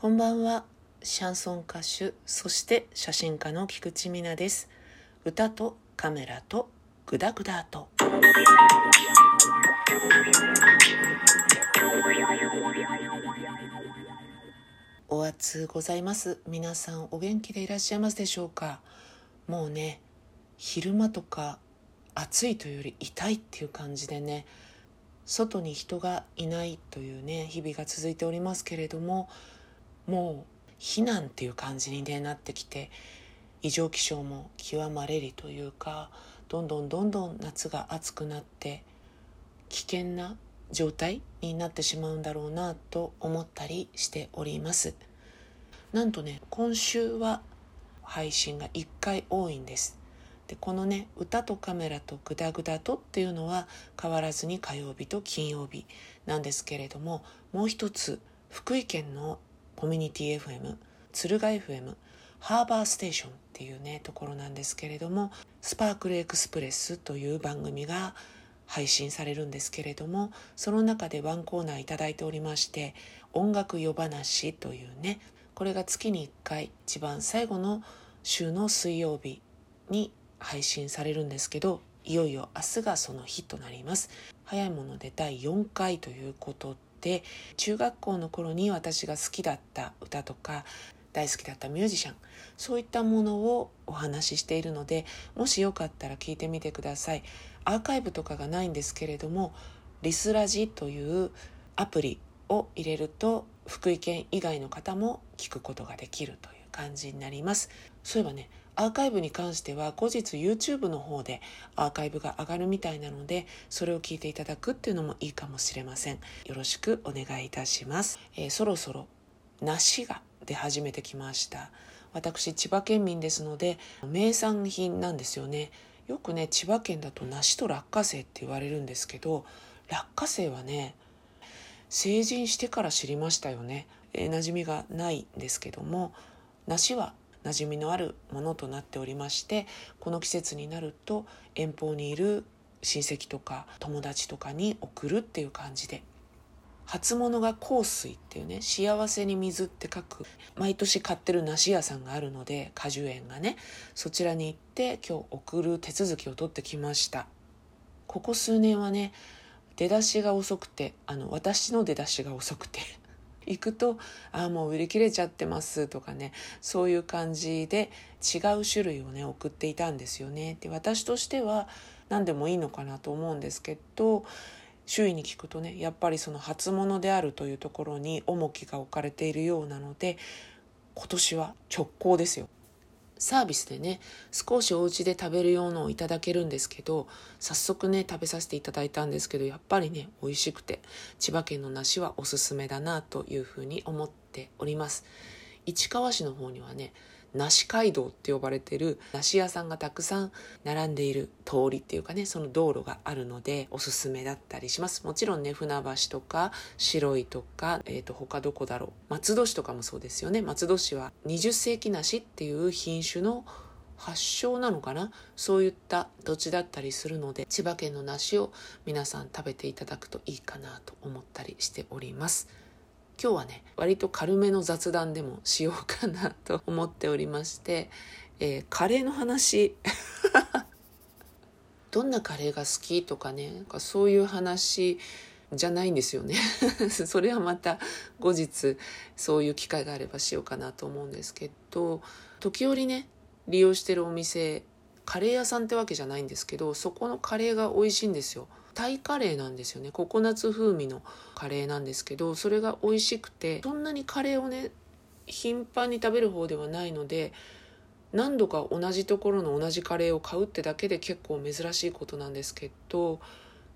こんばんは。シャンソン歌手そして写真家の菊池美奈です。歌とカメラとグダグダと。お暑ございます。皆さんお元気でいらっしゃいますでしょうか？もうね昼間とか暑いというより痛いっていう感じでね外に人がいないというね日々が続いておりますけれどももう避難っていう感じに、ね、なってきて異常気象も極まれりというかどんどんどんどん夏が暑くなって危険な状態になってしまうんだろうなと思ったりしております。なんとね今週は配信が1回多いんです。でこのね歌とカメラとグダグダとっていうのは変わらずに火曜日と金曜日なんですけれどももう一つ福井県のコミュニティ FM 敦賀 FM ハーバーステーションっていうねところなんですけれどもスパークルエクスプレスという番組が配信されるんですけれどもその中でワンコーナー頂いておりまして音楽夜話というねこれが月に1回一番最後の週の水曜日に配信されるんですけどいよいよ明日がその日となります。早いもので第4回ということで中学校の頃に私が好きだった歌とか大好きだったミュージシャンそういったものをお話ししているのでもしよかったら聞いてみてください。アーカイブとかがないんですけれどもリスラジというアプリを入れると福井県以外の方も聞くことができるという。感じになります。そういえばねアーカイブに関しては後日 YouTube の方でアーカイブが上がるみたいなのでそれを聞いていただくっていうのもいいかもしれません。よろしくお願いいたします、えー、そろそろ梨が出始めてきました。私千葉県民ですので名産品なんですよね。よくね千葉県だと梨と落花生って言われるんですけど落花生はね成人してから知りましたよね、えー、馴染みがないんですけども梨は馴染みのあるものとなっておりましてこの季節になると遠方にいる親戚とか友達とかに送るっていう感じで初物が香水っていうね幸せに水って書く毎年買ってる梨屋さんがあるので果樹園がねそちらに行って今日送る手続きを取ってきました。ここ数年はね出だしが遅くてあの私の出だしが遅くて行くと「ああもう売り切れちゃってます」とかねそういう感じで違う種類をね送っていたんですよね。で私としては何でもいいのかなと思うんですけど周囲に聞くとねやっぱりその初物であるというところに重きが置かれているようなので今年は直行ですよ。サービスでね少しお家で食べるようのをいただけるんですけど早速ね食べさせていただいたんですけどやっぱりね美味しくて千葉県の梨はおすすめだなというふうに思っております。市川市の方にはね梨街道って呼ばれてる梨屋さんがたくさん並んでいる通りっていうかねその道路があるのでおすすめだったりします。もちろんね船橋とか白井とか、えー、と他どこだろう。松戸市とかもそうですよね。松戸市は20世紀梨っていう品種の発祥なのかな。そういった土地だったりするので千葉県の梨を皆さん食べていただくといいかなと思ったりしております。今日はね割と軽めの雑談でもしようかなと思っておりまして、えー、カレーの話。どんなカレーが好きとかねそういう話じゃないんですよね。それはまた後日そういう機会があればしようかなと思うんですけど時折ね利用してるお店カレー屋さんってわけじゃないんですけどそこのカレーが美味しいんですよ。タイカレーなんですよね。ココナッツ風味のカレーなんですけどそれが美味しくてそんなにカレーをね頻繁に食べる方ではないので何度か同じところの同じカレーを買うってだけで結構珍しいことなんですけど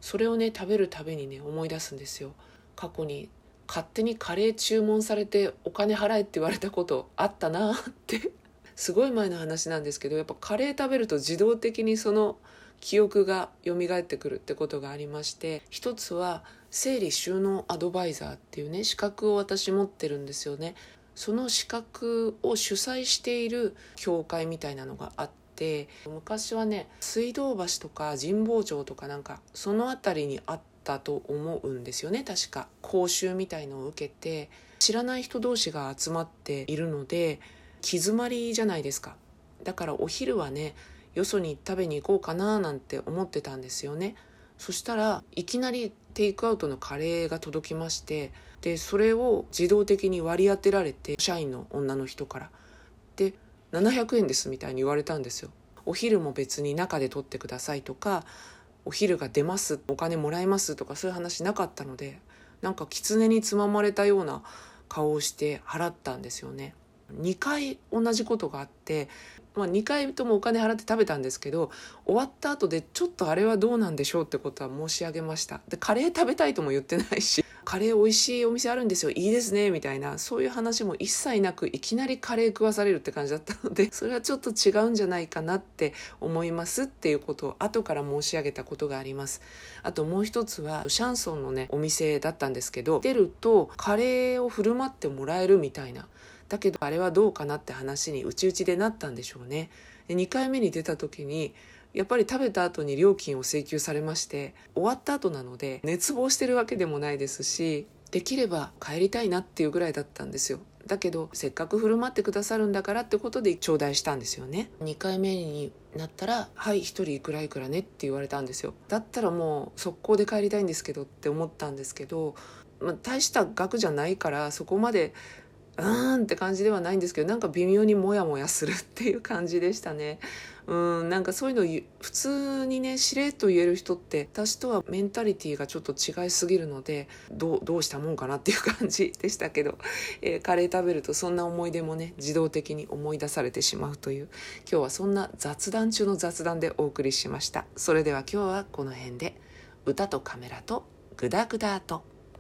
それをね食べるたびにね思い出すんですよ。過去に勝手にカレー注文されてお金払えって言われたことあったなってすごい前の話なんですけどやっぱカレー食べると自動的にその記憶が蘇ってくるってことがありまして一つは整理収納アドバイザーっていうね資格を私持ってるんですよね。その資格を主催している協会みたいなのがあって昔はね水道橋とか神保町とかなんかその辺りにあったと思うんですよね。確か講習みたいのを受けて知らない人同士が集まっているので気詰まりじゃないですか。だからお昼はねよそに食べに行こうかななんて思ってたんですよね。そしたらいきなりテイクアウトのカレーが届きましてでそれを自動的に割り当てられて社員の女の人から。で700円ですみたいに言われたんですよ。お昼も別に中で取ってくださいとかお昼が出ますお金もらえますとかそういう話なかったのでなんか狐につままれたような顔をして払ったんですよね。2回同じことがあって、まあ、2回ともお金払って食べたんですけど終わった後でちょっとあれはどうなんでしょうってことは申し上げました。でカレー食べたいとも言ってないし カレー美味しいお店あるんですよ。いいですねみたいな。そういう話も一切なくいきなりカレー食わされるって感じだったので それはちょっと違うんじゃないかなって思いますっていうことを後から申し上げたことがあります。あともう一つはシャンソンのねお店だったんですけど出るとカレーを振る舞ってもらえるみたいな。だけどあれはどうかなって話にうちうちでなったんでしょうね。で2回目に出た時にやっぱり食べた後に料金を請求されまして終わった後なので熱望してるわけでもないですしできれば帰りたいなっていうぐらいだったんですよ。だけどせっかく振る舞ってくださるんだからってことで頂戴したんですよね。2回目になったら「はい1人いくらいくらね」って言われたんですよ。だったらもう速攻で帰りたいんですけどって思ったんですけど、まあ、大した額じゃないからそこまでうーんって感じではないんですけどなんか微妙にモヤモヤするっていう感じでしたね。うんなんかそういうの普通にねしれっと言える人って私とはメンタリティーがちょっと違いすぎるのでどうしたもんかなっていう感じでしたけど、えー、カレー食べるとそんな思い出もね自動的に思い出されてしまうという今日はそんな雑談中の雑談でお送りしました。それでは今日はこの辺で歌とカメラとグダグダと